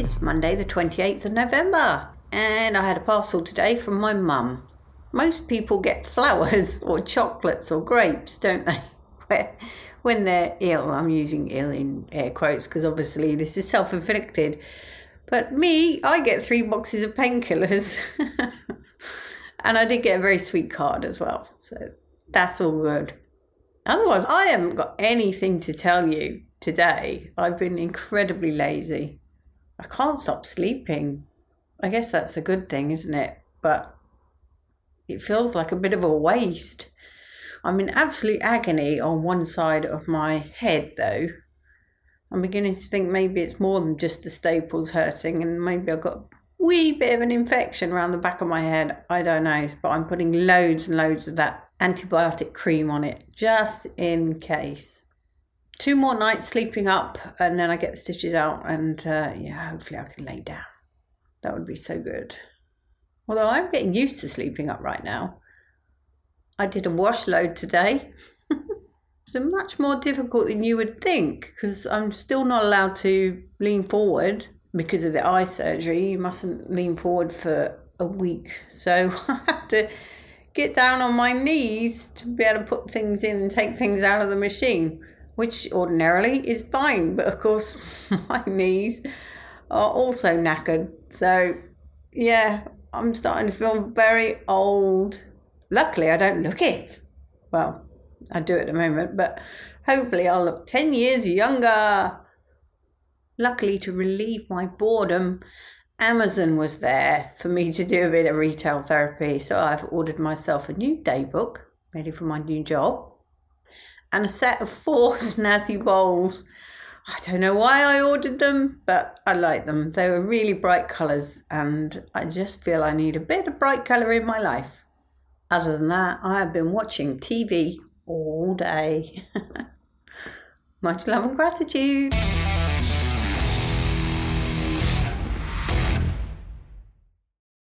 It's Monday, the 28th of November, and I had a parcel today from my mum. Most people get flowers or chocolates or grapes, don't they? when they're ill. I'm using ill in air quotes because obviously this is self inflicted. But me, I get three boxes of painkillers. and I did get a very sweet card as well. So that's all good. Otherwise, I haven't got anything to tell you today. I've been incredibly lazy. I can't stop sleeping. I guess that's a good thing, isn't it? But it feels like a bit of a waste. I'm in absolute agony on one side of my head, though. I'm beginning to think maybe it's more than just the staples hurting, and maybe I've got a wee bit of an infection around the back of my head. I don't know, but I'm putting loads and loads of that antibiotic cream on it just in case. Two more nights sleeping up, and then I get the stitches out, and uh, yeah, hopefully I can lay down. That would be so good. Although I'm getting used to sleeping up right now. I did a wash load today. it's much more difficult than you would think because I'm still not allowed to lean forward because of the eye surgery. You mustn't lean forward for a week. So I have to get down on my knees to be able to put things in and take things out of the machine, which ordinarily is fine. But of course, my knees are also knackered. So, yeah, I'm starting to feel very old. Luckily, I don't look it. Well, I do at the moment, but hopefully, I'll look 10 years younger. Luckily, to relieve my boredom, Amazon was there for me to do a bit of retail therapy. So I've ordered myself a new day book, ready for my new job, and a set of four snazzy bowls. I don't know why I ordered them, but I like them. They were really bright colours, and I just feel I need a bit of bright colour in my life. Other than that, I have been watching TV all day. Much love and gratitude.